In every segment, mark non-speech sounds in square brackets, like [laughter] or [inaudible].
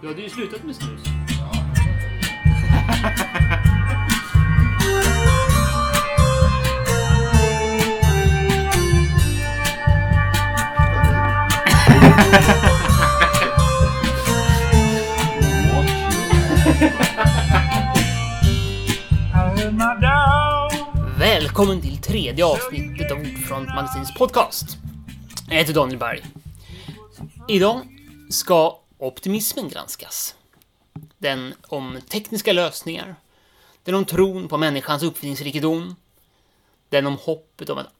Du hade ju slutat med snus. Välkommen till tredje avsnittet av Ordfront Magasins podcast. Jag heter Daniel Berg. Idag ska optimismen granskas. Den om tekniska lösningar. Den om tron på människans uppfinningsrikedom. Den om hoppet om att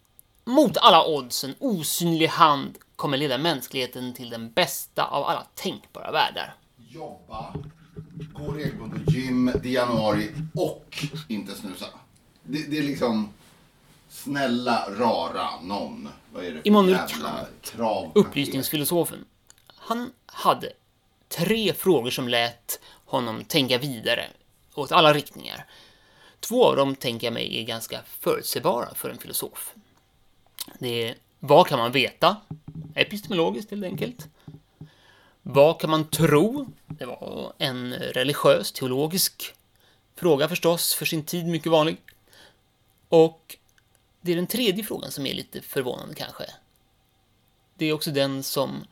mot alla odds en osynlig hand kommer leda mänskligheten till den bästa av alla tänkbara världar. Jobba, gå regelbundet gym, det är januari och inte snusa. Det, det är liksom, snälla rara någon. Vad är det för Immanuel jävla Kant, krav? Upplysningsfilosofen. Han hade tre frågor som lät honom tänka vidare åt alla riktningar. Två av dem tänker jag mig är ganska förutsägbara för en filosof. Det är vad kan man veta? Epistemologiskt helt enkelt. Vad kan man tro? Det var en religiös, teologisk fråga förstås, för sin tid mycket vanlig. Och det är den tredje frågan som är lite förvånande kanske. Det är också den som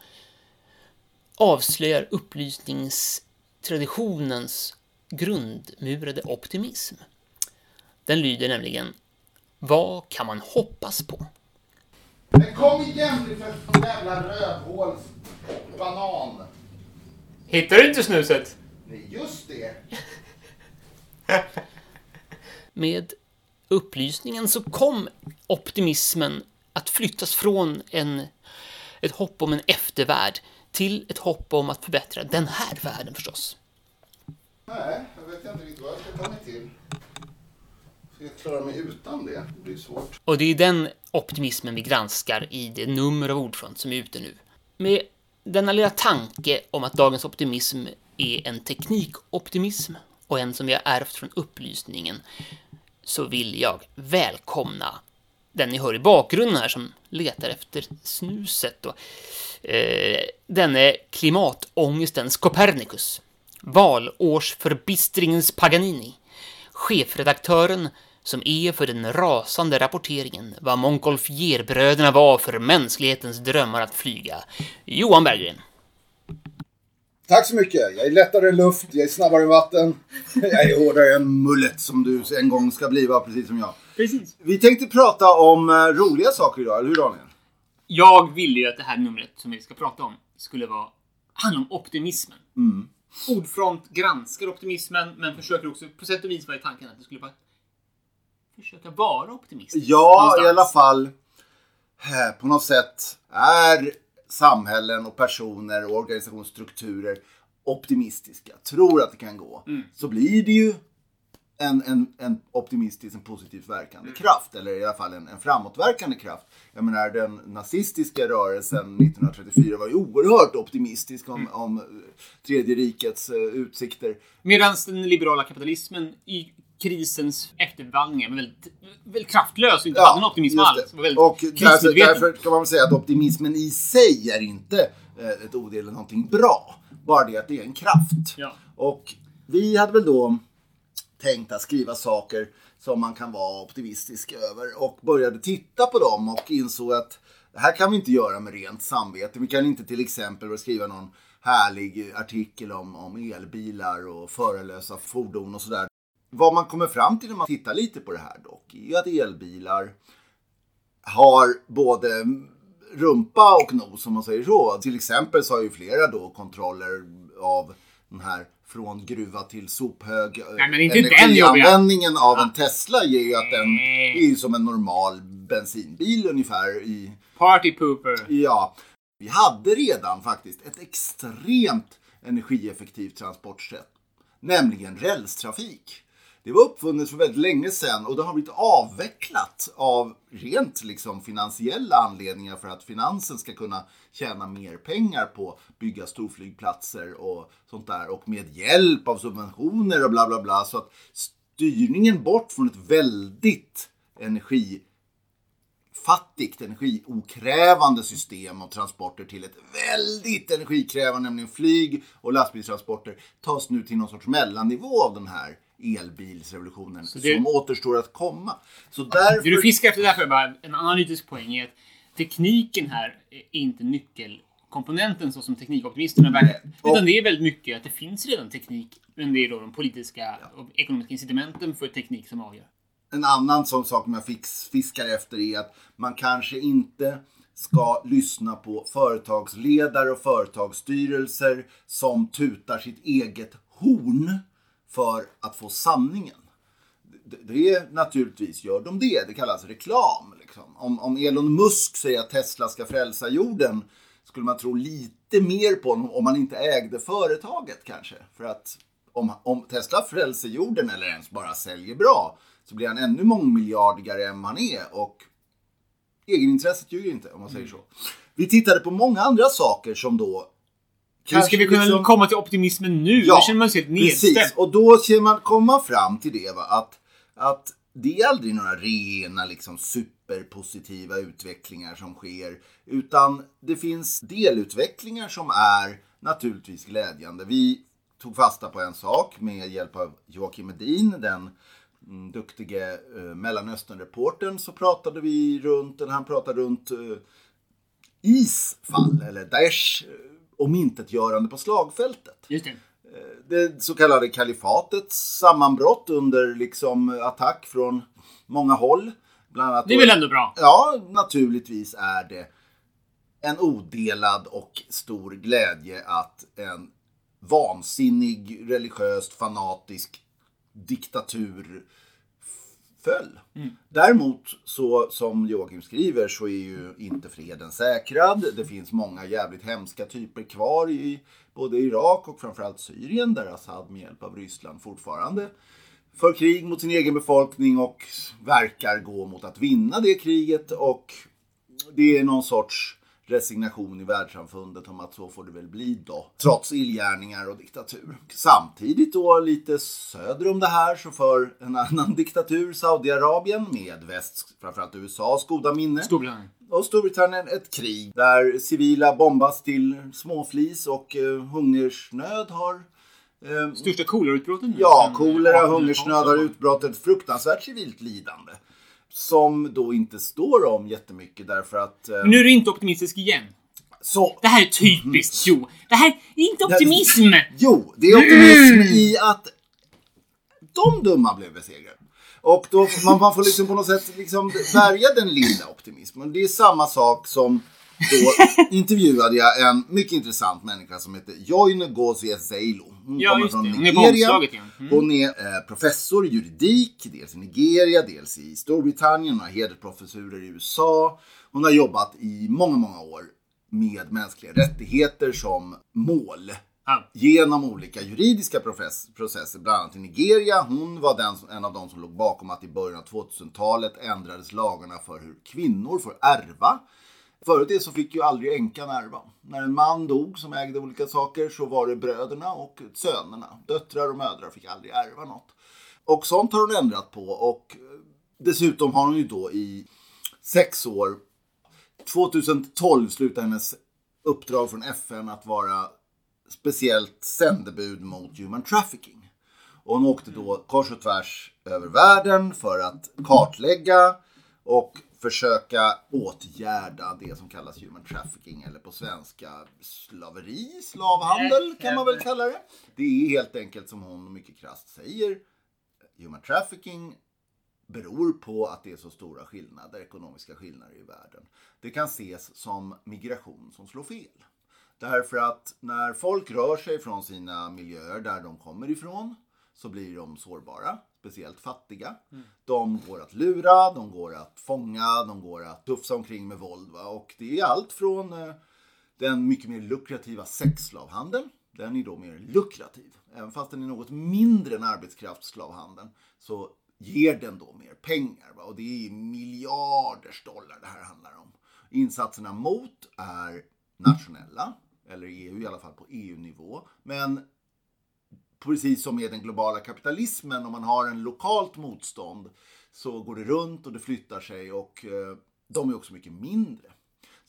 avslöjar upplysningstraditionens grundmurade optimism. Den lyder nämligen Vad kan man hoppas på? Men kom igen du för jävla rövhålsbanan. Hittar du inte snuset? Nej, just det. [laughs] Med upplysningen så kom optimismen att flyttas från en, ett hopp om en eftervärld till ett hopp om att förbättra den här världen förstås. Nej, jag vet inte riktigt vad jag ska ta mig till. Ska jag klara mig utan det? Det blir svårt. Och det är den optimismen vi granskar i det nummer av Ordfront som är ute nu. Med denna lilla tanke om att dagens optimism är en teknikoptimism och en som vi har ärvt från upplysningen så vill jag välkomna den ni hör i bakgrunden här som letar efter snuset. då. eh, denne klimatångestens Copernicus, valårsförbistringens Paganini, chefredaktören som är för den rasande rapporteringen vad Montgolfierbröderna var för mänsklighetens drömmar att flyga, Johan Berggren. Tack så mycket. Jag är lättare än luft, jag är snabbare än vatten. Jag är hårdare än mullet som du en gång ska bliva, precis som jag. Precis. Vi tänkte prata om eh, roliga saker idag, eller hur Daniel? Jag ville ju att det här numret som vi ska prata om skulle vara handla om optimismen. Ordfront granskar optimismen, men försöker också på sätt och vis vara i tanken att det skulle vara försöka vara optimistisk. Ja, någonstans. i alla fall eh, på något sätt är samhällen och personer och organisationsstrukturer optimistiska, tror att det kan gå, så blir det ju en, en, en optimistisk, en positivt verkande kraft. Eller i alla fall en, en framåtverkande kraft. Jag menar den nazistiska rörelsen 1934 var ju oerhört optimistisk om, om eh, tredje rikets eh, utsikter. Medan den liberala kapitalismen i krisens eftervandringar var väldigt, väldigt kraftlös och inte hade någon optimism alls. Och därför, därför kan man väl säga att optimismen i sig är inte eh, ett ord eller någonting bra. Bara det att det är en kraft. Ja. Och vi hade väl då tänkt att skriva saker som man kan vara optimistisk över och började titta på dem och insåg att det här kan vi inte göra med rent samvete. Vi kan inte till exempel skriva någon härlig artikel om, om elbilar och förarlösa fordon och sådär. Vad man kommer fram till när man tittar lite på det här dock är ju att elbilar har både rumpa och nos om man säger så. Till exempel så har ju flera då kontroller av den här från gruva till sophög. Nej, men inte den. Energianvändningen av en Tesla ger ju att den är ju som en normal bensinbil ungefär i Party pooper. Ja, vi hade redan faktiskt ett extremt energieffektivt transportsätt, nämligen rälstrafik. Det var uppfunnet för väldigt länge sedan och det har blivit avvecklat av rent liksom finansiella anledningar för att finansen ska kunna tjäna mer pengar på att bygga storflygplatser och sånt där och med hjälp av subventioner och bla bla bla. Så att styrningen bort från ett väldigt energi energifattigt, energiokrävande system av transporter till ett väldigt energikrävande, nämligen flyg och lastbilstransporter, tas nu till någon sorts mellannivå av den här elbilsrevolutionen det- som återstår att komma. Så därför... Det du fiskar efter därför är bara en analytisk poäng är att tekniken här är inte nyckelkomponenten så som teknikoptimisterna verkar. Utan det är väldigt mycket att det finns redan teknik, men det är då de politiska och ekonomiska incitamenten för teknik som avgör. En annan sån sak man fix, fiskar efter är att man kanske inte ska lyssna på företagsledare och företagsstyrelser som tutar sitt eget horn för att få sanningen. Det, det naturligtvis gör de det. Det kallas reklam. Liksom. Om, om Elon Musk säger att Tesla ska frälsa jorden skulle man tro lite mer på honom om man inte ägde företaget kanske. För att om, om Tesla frälser jorden eller ens bara säljer bra så blir han ännu mångmiljardigare än han är och egenintresset ljuger inte om man säger så. Vi tittade på många andra saker som då hur ska vi kunna liksom- komma till optimismen nu? Ja, Då känner man sig helt Precis, nedstämd. och då ska man komma fram till det va, att, att det är aldrig några rena liksom, superpositiva utvecklingar som sker. Utan det finns delutvecklingar som är naturligtvis glädjande. Vi tog fasta på en sak med hjälp av Joakim Edin, den mm, duktige eh, Mellanösternreportern, så pratade vi runt, eller han pratade runt eh, IS fall, eller Daesh eh, omintetgörande på slagfältet Just det. det så kallade kalifatets sammanbrott under liksom attack från många håll. Bland annat Det är väl ändå bra? Ja, naturligtvis är det en odelad och stor glädje att en vansinnig, religiöst fanatisk diktatur föll. Däremot, så som Joakim skriver, så är ju inte freden säkrad. Det finns många jävligt hemska typer kvar i både Irak och framförallt Syrien där Assad med hjälp av Ryssland fortfarande för krig mot sin egen befolkning och verkar gå mot att vinna det kriget. Och det är någon sorts resignation i världssamfundet om att så får det väl bli då. Trots illgärningar och diktatur. Samtidigt då lite söder om det här så för en annan [laughs] diktatur, Saudiarabien, med väst, framförallt USAs goda minne. Storbritannien. Och Storbritannien ett krig där civila bombas till småflis och eh, hungersnöd har eh, Största kolerautbrottet Ja, kolera, 1800-talet. hungersnöd har utbrott, ett fruktansvärt civilt lidande. Som då inte står om jättemycket därför att... Eh, nu är du inte optimistisk igen. så, Det här är typiskt Jo. Det här är inte optimism! jo, det är optimism i att de dumma blev besegrade. Och då man, man får liksom på något sätt liksom bärga den lilla optimismen. Det är samma sak som då intervjuade jag en mycket intressant människa som heter Joy Ngozi Ezeilu. Hon Ja, kommer från Nigeria. Mm. Hon är eh, professor i juridik, dels i Nigeria, dels i Storbritannien. Hon har hedersprofessurer i USA. Hon har jobbat i många, många år med mänskliga rättigheter som mål Ja. genom olika juridiska process, processer, bland annat i Nigeria. Hon var den, en av de som låg bakom att i början av 2000-talet ändrades lagarna för hur kvinnor får ärva. Förut det så fick ju aldrig änkan ärva. När en man dog som ägde olika saker så var det bröderna och sönerna. Döttrar och mödrar fick aldrig ärva något. Och sånt har hon ändrat på och eh, dessutom har hon ju då i sex år 2012 slutade hennes uppdrag från FN att vara speciellt sändebud mot human trafficking. Och hon åkte då kors och tvärs över världen för att kartlägga och försöka åtgärda det som kallas human trafficking eller på svenska slaveri, slavhandel kan man väl kalla det. Det är helt enkelt som hon mycket krasst säger, human trafficking beror på att det är så stora skillnader, ekonomiska skillnader i världen. Det kan ses som migration som slår fel. Därför att när folk rör sig från sina miljöer där de kommer ifrån så blir de sårbara, speciellt fattiga. De går att lura, de går att fånga, de går att tufsa omkring med våld. Va? Och det är allt från eh, den mycket mer lukrativa sexslavhandeln. Den är då mer lukrativ. Även fast den är något mindre än arbetskraftsslavhandeln så ger den då mer pengar. Va? Och det är miljarders dollar det här handlar om. Insatserna mot är nationella, eller EU i alla fall på EU-nivå. Men precis som med den globala kapitalismen, om man har en lokalt motstånd så går det runt och det flyttar sig och eh, de är också mycket mindre.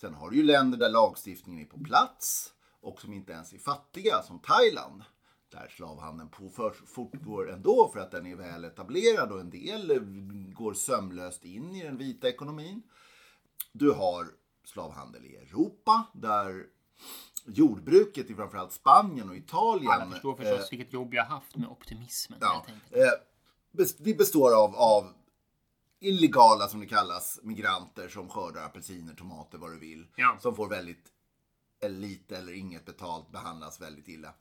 Sen har du ju länder där lagstiftningen är på plats och som inte ens är fattiga, som Thailand. Där slavhandeln fortgår ändå för att den är väl etablerad och en del eh, går sömlöst in i den vita ekonomin. Du har slavhandel i Europa där jordbruket i framförallt Spanien och Italien Alla förstår förstås eh, vilket jobb jag haft med optimismen. Ja, eh, det består av, av illegala, som det kallas, migranter som skördar apelsiner, tomater, vad du vill. Ja. Som får väldigt eller lite eller inget betalt, behandlas väldigt illa.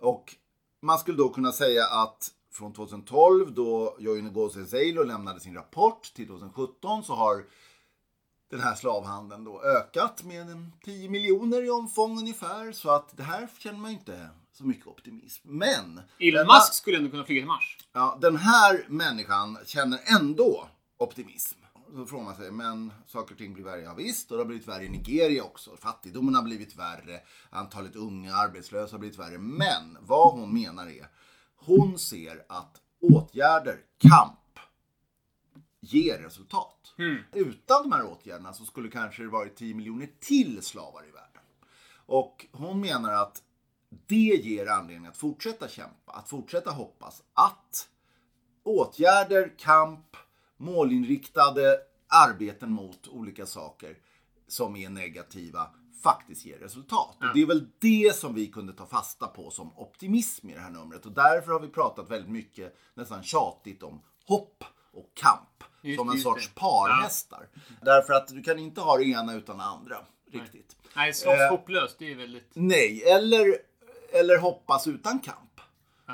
Och man skulle då kunna säga att från 2012 då Joy Ngozi Zeilo lämnade sin rapport till 2017 så har den här slavhandeln då ökat med en 10 miljoner i omfång ungefär. Så att det här känner man inte så mycket optimism. Men Elon Musk skulle ändå kunna flyga till Mars. Ja, den här människan känner ändå optimism. Då frågar man sig, men saker och ting blir värre. Ja, visst, och det har blivit värre i Nigeria också. Fattigdomen har blivit värre, antalet unga arbetslösa har blivit värre. Men vad hon menar är, hon ser att åtgärder, kamp, ger resultat. Utan de här åtgärderna så skulle kanske det varit 10 miljoner till slavar i världen. Och hon menar att det ger anledning att fortsätta kämpa, att fortsätta hoppas att åtgärder, kamp, målinriktade arbeten mot olika saker som är negativa faktiskt ger resultat. Och det är väl det som vi kunde ta fasta på som optimism i det här numret. Och därför har vi pratat väldigt mycket, nästan tjatigt, om hopp och kamp. Just som det, en just sorts det. parhästar. Därför att du kan inte ha det ena utan det andra. Riktigt. Nej, slåss Eh. hopplöst. Det är väldigt... Nej, eller, eller hoppas utan kamp.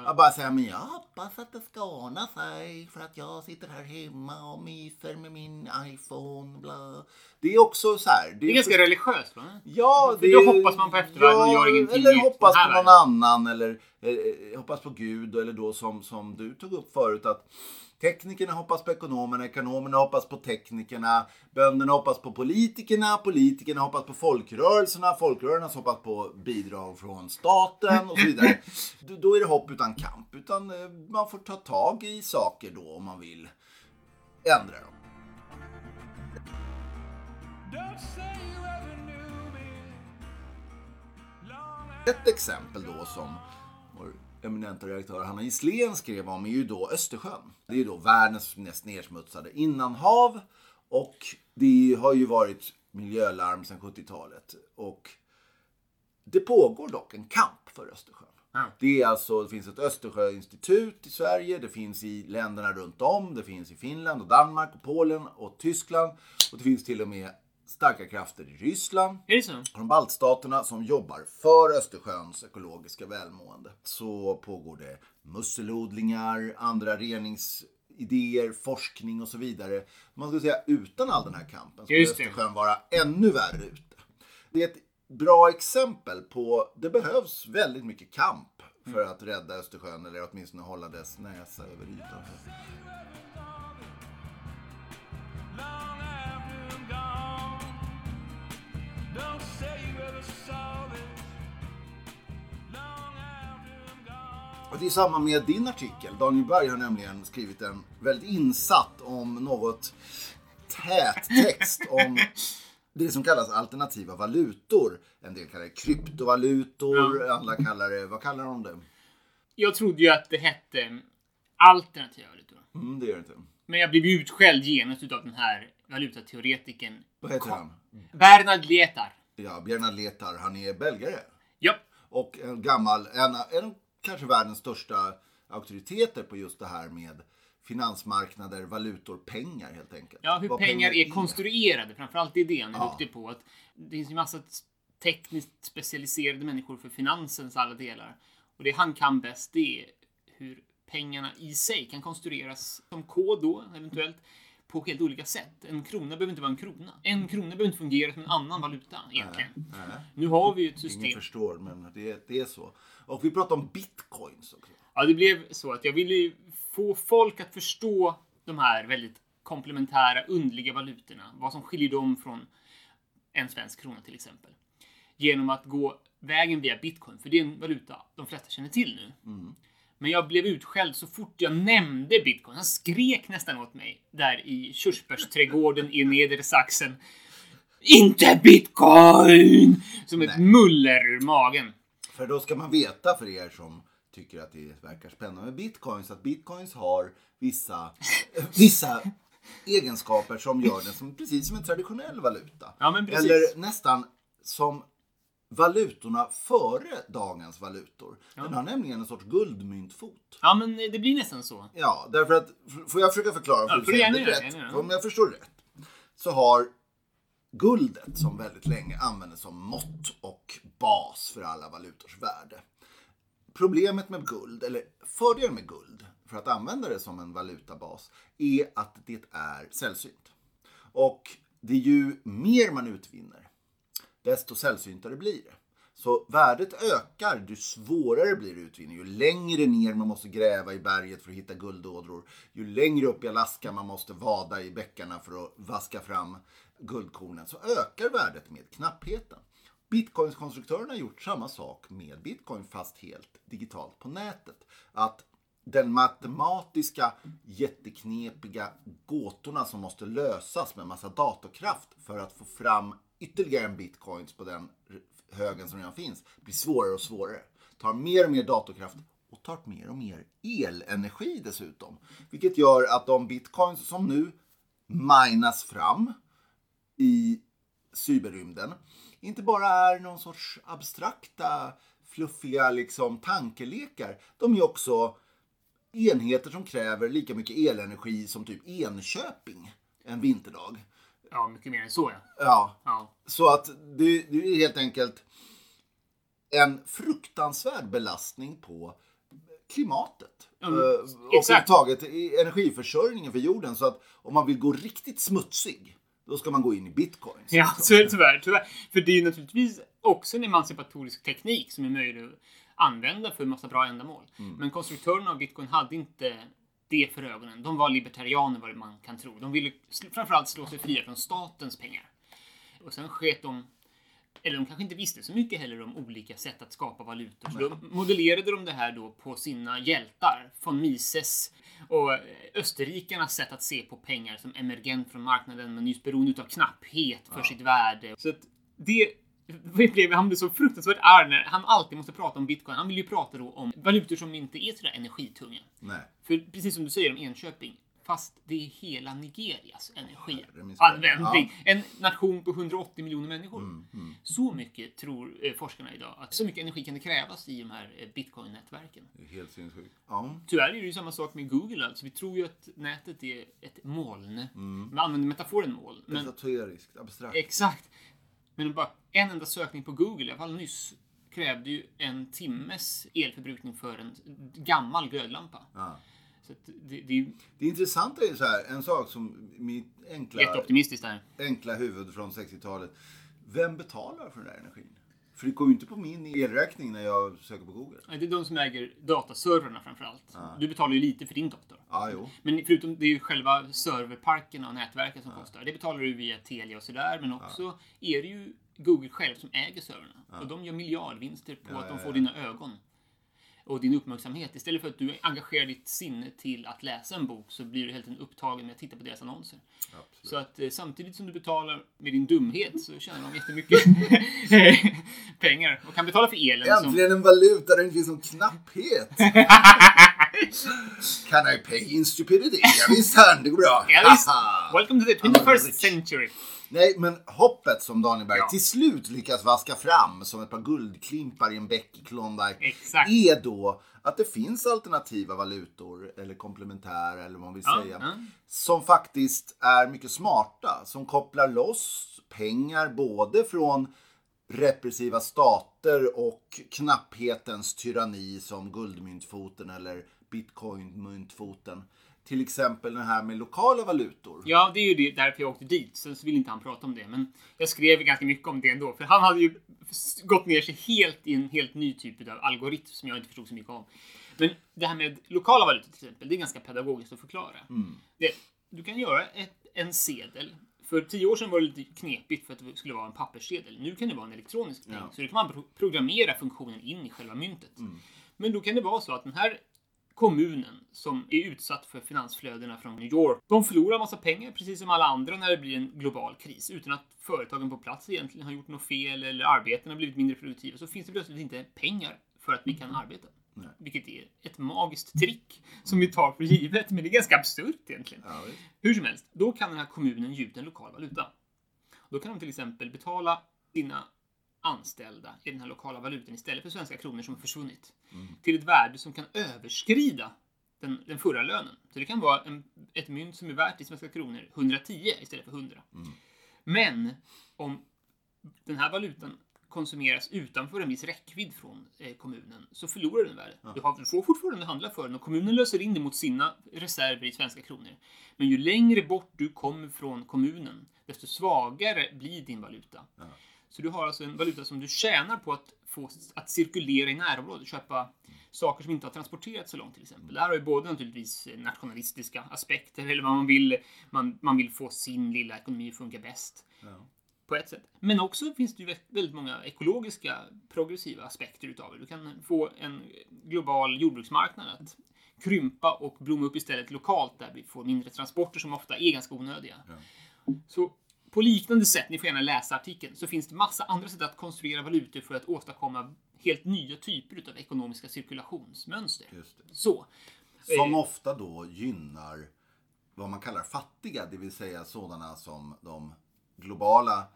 Jag bara säger, men jag hoppas att det ska ordna sig för att jag sitter här hemma och myser med min iPhone. Bla. Det är också så här. Det är ganska religiöst, va? Ja, För då hoppas man på eftervärlden och gör ingenting Eller hoppas på någon annan eller hoppas på Gud eller då som, som du tog upp förut att teknikerna hoppas på ekonomerna, ekonomerna hoppas på teknikerna, bönderna hoppas på politikerna, politikerna hoppas på folkrörelserna, folkrörelserna hoppas på bidrag från staten och så vidare. [laughs] Då- är det hopp utan kamp, utan eh, man får ta tag i saker då om man vill ändra dem. Ett exempel då som vår eminenta redaktör Hanna Gisslén skrev om är ju då Östersjön. Det är ju då världens mest nedsmutsade innanhav och det har ju varit miljölarm sedan 70-talet. Och det pågår dock en kamp för Östersjön. Det, är alltså, det finns ett Östersjöinstitut i Sverige, det finns i länderna runt om, det finns i Finland och Danmark och Polen och Tyskland. Och det finns till och med starka krafter i Ryssland Är det så? och de baltstaterna som jobbar för Östersjöns ekologiska välmående. Så pågår det musselodlingar, andra reningsidéer, forskning och så vidare. Man skulle säga utan all den här kampen skulle. Östersjön vara ännu värre ute. Det är ett bra exempel på det behövs väldigt mycket kamp för att rädda Östersjön eller åtminstone hålla dess näsa över ytan. Och det är samma med din artikel. Daniel Berg har nämligen skrivit en väldigt insatt om något tät text om det som kallas alternativa valutor. En del kallar det kryptovalutor, andra kallar det, vad kallar de det? Jag trodde ju att det hette alternativa valutor. Mm, det gör det inte. Men jag blev utskälld genast utav den här valutateoretikern Vad heter han? Bernard Lietar. Ja, Bernard Letar, han är belgare. Ja. Och en gammal, en, en av kanske världens största auktoriteter på just det här med finansmarknader, valutor, pengar helt enkelt. Ja, hur Vad pengar är konstruerade. Framförallt det är det han är Ja. duktig på. Att det finns ju massa tekniskt specialiserade människor för finansens alla delar. Och det han kan bäst, det är hur pengarna i sig kan konstrueras som kod då, eventuellt, på helt olika sätt. En krona behöver inte vara en krona. En krona behöver inte fungera som en annan valuta, egentligen. Nej. Nu har vi ju ett Ingen system. förstår, men det, det är så. Och vi pratar om bitcoins också. Ja, det blev så att jag ville få folk att förstå de här väldigt komplementära, underliga valutorna. Vad som skiljer dem från en svensk krona till exempel. Genom att gå vägen via bitcoin, för det är en valuta de flesta känner till nu. Men jag blev utskälld så fort jag nämnde bitcoin. Han skrek nästan åt mig där i körsbärsträdgården i nedre Saxen. Inte bitcoin! Som ett muller ur magen. För då ska man veta för er som tycker att det verkar spännande med bitcoins att bitcoins har vissa, [laughs] vissa egenskaper som gör den som, precis som en traditionell valuta. Ja. Eller nästan som valutorna före dagens valutor. Den har nämligen en sorts guldmyntfot. Ja, men det blir nästan så. Ja, därför att, får jag försöka förklara? Ja, se gärna om det rätt? gärna. För Om jag förstår rätt så har guldet som väldigt länge användes som mått och bas för alla valutors värde. Problemet med guld, eller fördelen med guld för att använda det som en valutabas är att det är sällsynt. Och det är ju mer man utvinner desto sällsyntare blir det. Så värdet ökar ju svårare blir utvinning. Ju längre ner man måste gräva i berget för att hitta guldådror. Ju längre upp i Alaska man måste vada i bäckarna för att vaska fram guldkornen. Så ökar värdet med knappheten. Bitcoins-konstruktörerna har gjort samma sak med bitcoin fast helt digitalt på nätet. Att den matematiska jätteknepiga gåtorna som måste lösas med massa datorkraft för att få fram ytterligare en bitcoins på den högen som redan finns blir svårare och svårare. Tar mer och mer datorkraft och tar mer och mer elenergi dessutom. Vilket gör att de bitcoins som nu minas fram i cyberrymden inte bara är någon sorts abstrakta, fluffiga liksom, tankelekar. De är också enheter som kräver lika mycket elenergi som typ Enköping en vinterdag. Ja, mycket mer än så ja. Ja, ja. så att det, det är helt enkelt en fruktansvärd belastning på klimatet. Mm, och överhuvudtaget energiförsörjningen för jorden. Så att om man vill gå riktigt smutsig, då ska man gå in i bitcoins. Ja, så är det tyvärr, tyvärr. För det är ju naturligtvis också en emancipatorisk teknik som är möjlig att använda för en massa bra ändamål. Men konstruktörerna av bitcoin hade inte det för ögonen. De var libertarianer vad man kan tro. De ville framförallt slå sig fria från statens pengar. Och sen sket de eller de kanske inte visste så mycket heller om olika sätt att skapa valutor. Så då modellerade de det här då på sina hjältar, von Mises och eh, österrikarnas sätt att se på pengar som emergent från marknaden men just beroende av knapphet för sitt värde. Så det [laughs] han blev så fruktansvärt arg när han alltid måste prata om bitcoin. Han vill ju prata då om valutor som inte är sådär energitunga. Nej. För precis som du säger om Enköping, fast det är hela Nigerias energianvändning. En nation på 180 miljoner människor. Mm, Så mycket tror eh, forskarna idag, att så mycket energi kan det krävas i de här eh, bitcoin-nätverken. Helt sinnessjukt. Ja. Tyvärr är det ju samma sak med Google. Alltså, vi tror ju att nätet är ett moln. Mm. Vi använder metaforen moln. Men, Esoteriskt, abstrakt. exakt. Men bara en enda sökning på Google, i alla fall nyss, krävde ju en timmes elförbrukning för en gammal glödlampa. Ja. Så det, det är ju Det intressanta är så här, en sak som mitt enkla, jätteoptimistiskt där. enkla huvud från 60-talet. Vem betalar för den där energin? För det går ju inte på min elräkning när jag söker på Google. Nej, Det är de som äger dataservrarna framförallt. Du betalar ju lite för din dator. Ja, jo. Men förutom det är ju själva serverparkerna och nätverken som kostar. Det betalar du via Telia och sådär. Men också är det ju Google själv som äger servrarna. Och de gör miljardvinster på att de får dina ögon. Och din uppmärksamhet. Istället för att du engagerar ditt sinne till att läsa en bok så blir du helt enkelt upptagen med att titta på deras annonser. Så att eh, samtidigt som du betalar med din dumhet så tjänar de jättemycket [laughs] pengar. Och kan betala för elen. Som... Äntligen en valuta där det inte finns någon knapphet. [laughs] Can I pay in stupidity? Ja, visst herrn, det går bra. Ja. Welcome to the 21st century. Nej, men hoppet som Daniel Berg Ja. till slut lyckas vaska fram som ett par guldklimpar i en bäck i Klondike Exakt. är då att det finns alternativa valutor eller komplementära eller vad man vill Ja, säga ja. som faktiskt är mycket smarta som kopplar loss pengar både från repressiva stater och knapphetens tyranni som guldmyntfoten eller bitcoinmyntfoten. Till exempel den här med lokala valutor. Ja, det är ju det, därför jag åkte dit. Sen så vill inte han prata om det. Men jag skrev ganska mycket om det ändå. För han hade ju gått ner sig helt i en helt ny typ av algoritm som jag inte förstod så mycket om. Men det här med lokala valutor till exempel, det är ganska pedagogiskt att förklara. Det, du kan göra ett, en sedel. För tio år sedan var det lite knepigt för att det skulle vara en papperssedel. Nu kan det vara en elektronisk peng. Så då kan man pro- programmera funktionen in i själva myntet. Men då kan det vara så att den här kommunen som är utsatt för finansflödena från New York. De förlorar massa pengar, precis som alla andra, när det blir en global kris. Utan att företagen på plats egentligen har gjort något fel eller arbetarna har blivit mindre produktiva så finns det plötsligt inte pengar för att vi kan arbeta. Vilket är ett magiskt trick som vi tar för givet, men det är ganska absurt egentligen. Ja. Hur som helst, då kan den här kommunen ge ut en lokal valuta. Då kan de till exempel betala sina anställda i den här lokala valutan istället för svenska kronor som har försvunnit. Till ett värde som kan överskrida den, den förra lönen. Så det kan vara en, ett mynt som är värt i svenska kronor 110 istället för 100. Men om den här valutan konsumeras utanför en viss räckvidd från eh, kommunen så förlorar den värde. Du, har, du får fortfarande handla för den och kommunen löser in det mot sina reserver i svenska kronor. Men ju längre bort du kommer från kommunen, desto svagare blir din valuta. Så du har alltså en valuta som du tjänar på att få att cirkulera i närområdet, köpa saker som inte har transporterats så långt till exempel. Där har ju både naturligtvis nationalistiska aspekter, eller man vill, man, man vill få sin lilla ekonomi att funka bäst på ett sätt. Men också finns det ju väldigt många ekologiska progressiva aspekter utav det. Du kan få en global jordbruksmarknad att krympa och blomma upp istället lokalt där vi får mindre transporter som ofta är ganska onödiga. Så på liknande sätt, ni får gärna läsa artikeln, så finns det massa andra sätt att konstruera valutor för att åstadkomma helt nya typer utav ekonomiska cirkulationsmönster. Så. Som Eh, ofta då gynnar vad man kallar fattiga, det vill säga sådana som de globala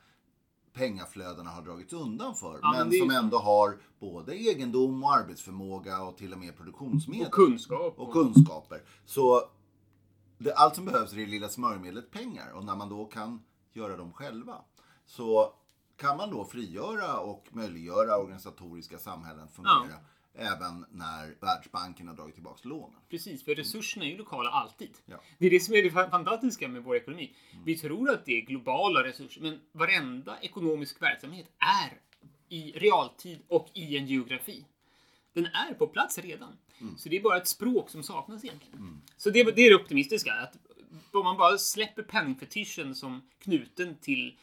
pengaflödena har dragits undan för. Ja, men men som ändå har både egendom och arbetsförmåga och till och med produktionsmedel. Och kunskap. och kunskaper. Så det, allt som behövs är det lilla smörjmedlet pengar. Och när man då kan göra dem själva så kan man då frigöra och möjliggöra organisatoriska samhällen fungera. Även när Världsbanken har dragit tillbaka lånen. Precis, för resurserna är ju lokala alltid. Ja. Det är det som är det fa- fantastiska med vår ekonomi. Vi tror att det är globala resurser, men varenda ekonomisk verksamhet är i realtid och i en geografi. Den är på plats redan. Så det är bara ett språk som saknas egentligen. Så det, det är det optimistiska. Att om man bara släpper penningfetischen som knuten till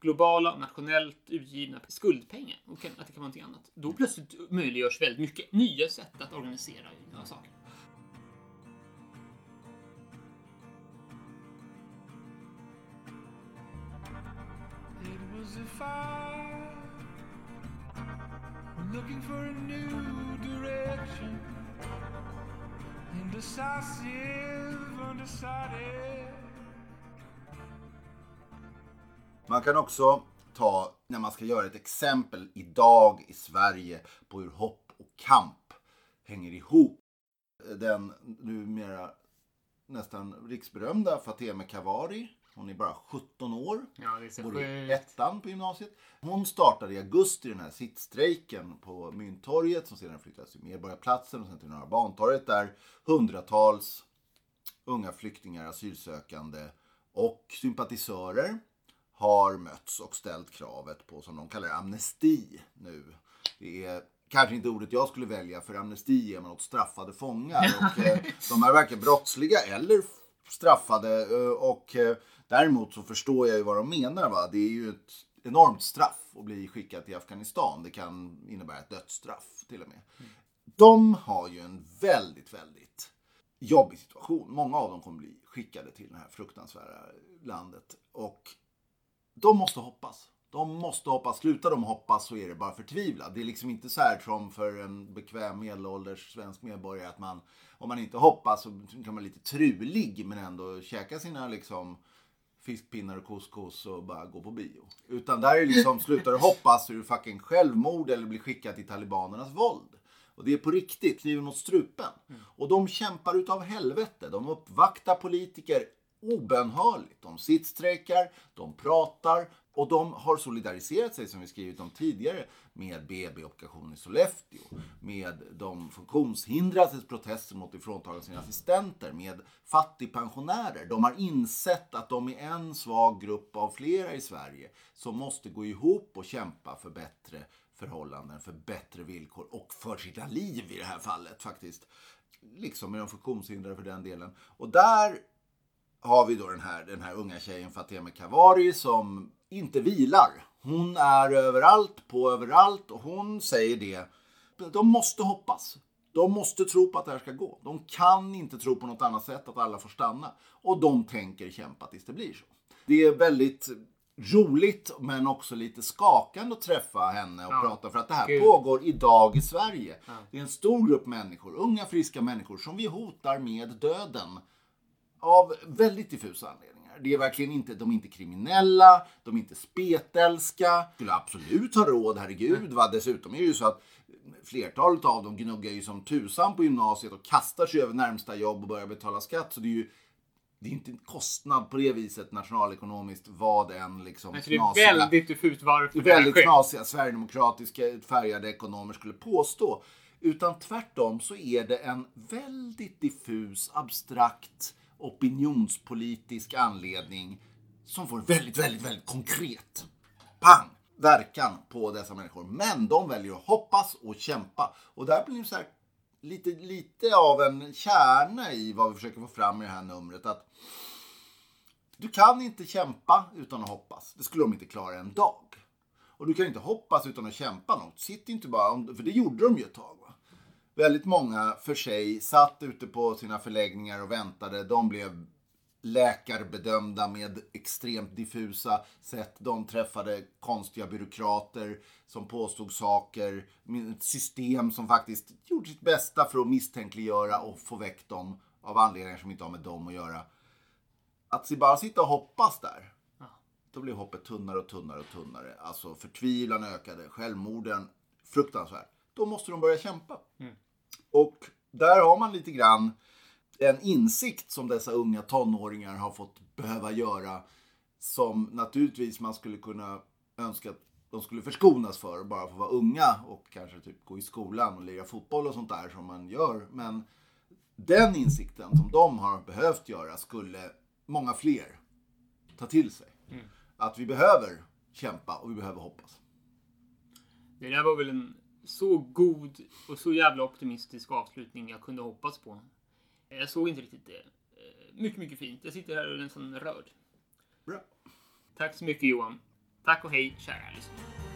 globala, nationellt utgivna skuldpengar och att det kan vara någonting annat. Då plötsligt möjliggörs väldigt mycket nya sätt att organisera ja, saker. It was if I looking for a new direction. Undecided. Man kan också ta, när man ska göra ett exempel idag i Sverige på hur hopp och kamp hänger ihop. Den numera nästan riksberömda Fateme Kavari, hon är bara 17 år, Ja, går i ettan på gymnasiet. Hon startade i augusti den här sittstrejken på Mynttorget som sedan flyttades till Medborgarplatsen och sen till Norra Bantorget där hundratals unga flyktingar, asylsökande och sympatisörer har mötts och ställt kravet på, som de kallar amnesti nu. Det är kanske inte ordet jag skulle välja, för amnesti är man åt straffade fångar. Och, eh, [laughs] de är varken brottsliga eller straffade. eh, Och eh, däremot så förstår jag ju vad de menar. Va? Det är ju ett enormt straff att bli skickad till Afghanistan. Det kan innebära ett dödsstraff till och med. De har ju en väldigt, väldigt jobbig situation. Många av dem kommer bli skickade till det här fruktansvärda landet. Och de måste hoppas. De måste hoppas. Slutar de hoppas så är det bara förtvivlat. Det är liksom inte så här som för en bekväm medelålders svensk medborgare att man, om man inte hoppas så kan man vara lite trulig men ändå käka sina liksom fiskpinnar och couscous och bara gå på bio. Utan där är det liksom, slutar du hoppas så är det fucking självmord eller blir skickad till talibanernas våld. Och det är på riktigt, kniven mot strupen. Och de kämpar utav helvete. De uppvaktar politiker obönhörligt. De sittstrejkar, de pratar och de har solidariserat sig, som vi skrivit om tidigare, med BB-obligationen i Sollefteå, med de funktionshindrades protester mot ifråntagande av sina assistenter, med fattigpensionärer. De har insett att de är en svag grupp av flera i Sverige som måste gå ihop och kämpa för bättre förhållanden, för bättre villkor och för sina liv i det här fallet faktiskt. Liksom med de funktionshindrade för den delen. Och där har vi då den här, den här unga tjejen Fateme Kavari som inte vilar. Hon är överallt, på överallt och hon säger det. De måste hoppas. De måste tro på att det här ska gå. De kan inte tro på något annat sätt att alla får stanna. Och de tänker kämpa tills det blir så. Det är väldigt roligt men också lite skakande att träffa henne och Ja. prata för att det här Gud. pågår idag i Sverige. Det är en stor grupp människor, unga friska människor som vi hotar med döden. Av väldigt diffusa anledningar. Det är verkligen inte, de är inte kriminella, de är inte spetälska. Skulle absolut ha råd, herregud. Va? Dessutom är det ju så att flertalet av dem gnuggar ju som tusan på gymnasiet och kastar sig över närmsta jobb och börjar betala skatt. Så det är ju det är inte en kostnad på det viset nationalekonomiskt vad än liksom Men så det är knasiga- väldigt diffust varför det väldigt sker. knasiga sverigedemokratiska färgade ekonomer skulle påstå. Utan tvärtom så är det en väldigt diffus, abstrakt, opinionspolitisk anledning som får väldigt, väldigt, väldigt konkret pang, verkan på dessa människor. Men de väljer att hoppas och kämpa. Och där blir det så här lite, lite av en kärna i vad vi försöker få fram i det här numret. Att du kan inte kämpa utan att hoppas. Det skulle de inte klara en dag. Och du kan inte hoppas utan att kämpa något. Sitt inte bara, om- för det gjorde de ju ett tag. Va? Väldigt många för sig satt ute på sina förläggningar och väntade. De blev läkarbedömda med extremt diffusa sätt. De träffade konstiga byråkrater som påstod saker. Ett system som faktiskt gjorde sitt bästa för att misstänkliggöra och få väck dem av anledningar som inte har med dem att göra. Att bara sitta och hoppas där, då blev hoppet tunnare och tunnare och tunnare. Alltså förtvivlan ökade, självmorden fruktansvärt. Då måste de börja kämpa. Och där har man lite grann en insikt som dessa unga tonåringar har fått behöva göra som naturligtvis man skulle kunna önska att de skulle förskonas för bara för att vara unga och kanske typ gå i skolan och lira fotboll och sånt där som man gör. Men den insikten som de har behövt göra skulle många fler ta till sig. Att vi behöver kämpa och vi behöver hoppas. Det där var väl en så god och så jävla optimistisk avslutning jag kunde hoppas på. Jag såg inte riktigt det. Eh, Mycket, mycket fint. Jag sitter här och är nästan rörd. Bra. Tack så mycket Johan. Tack och hej, kära lyssnare.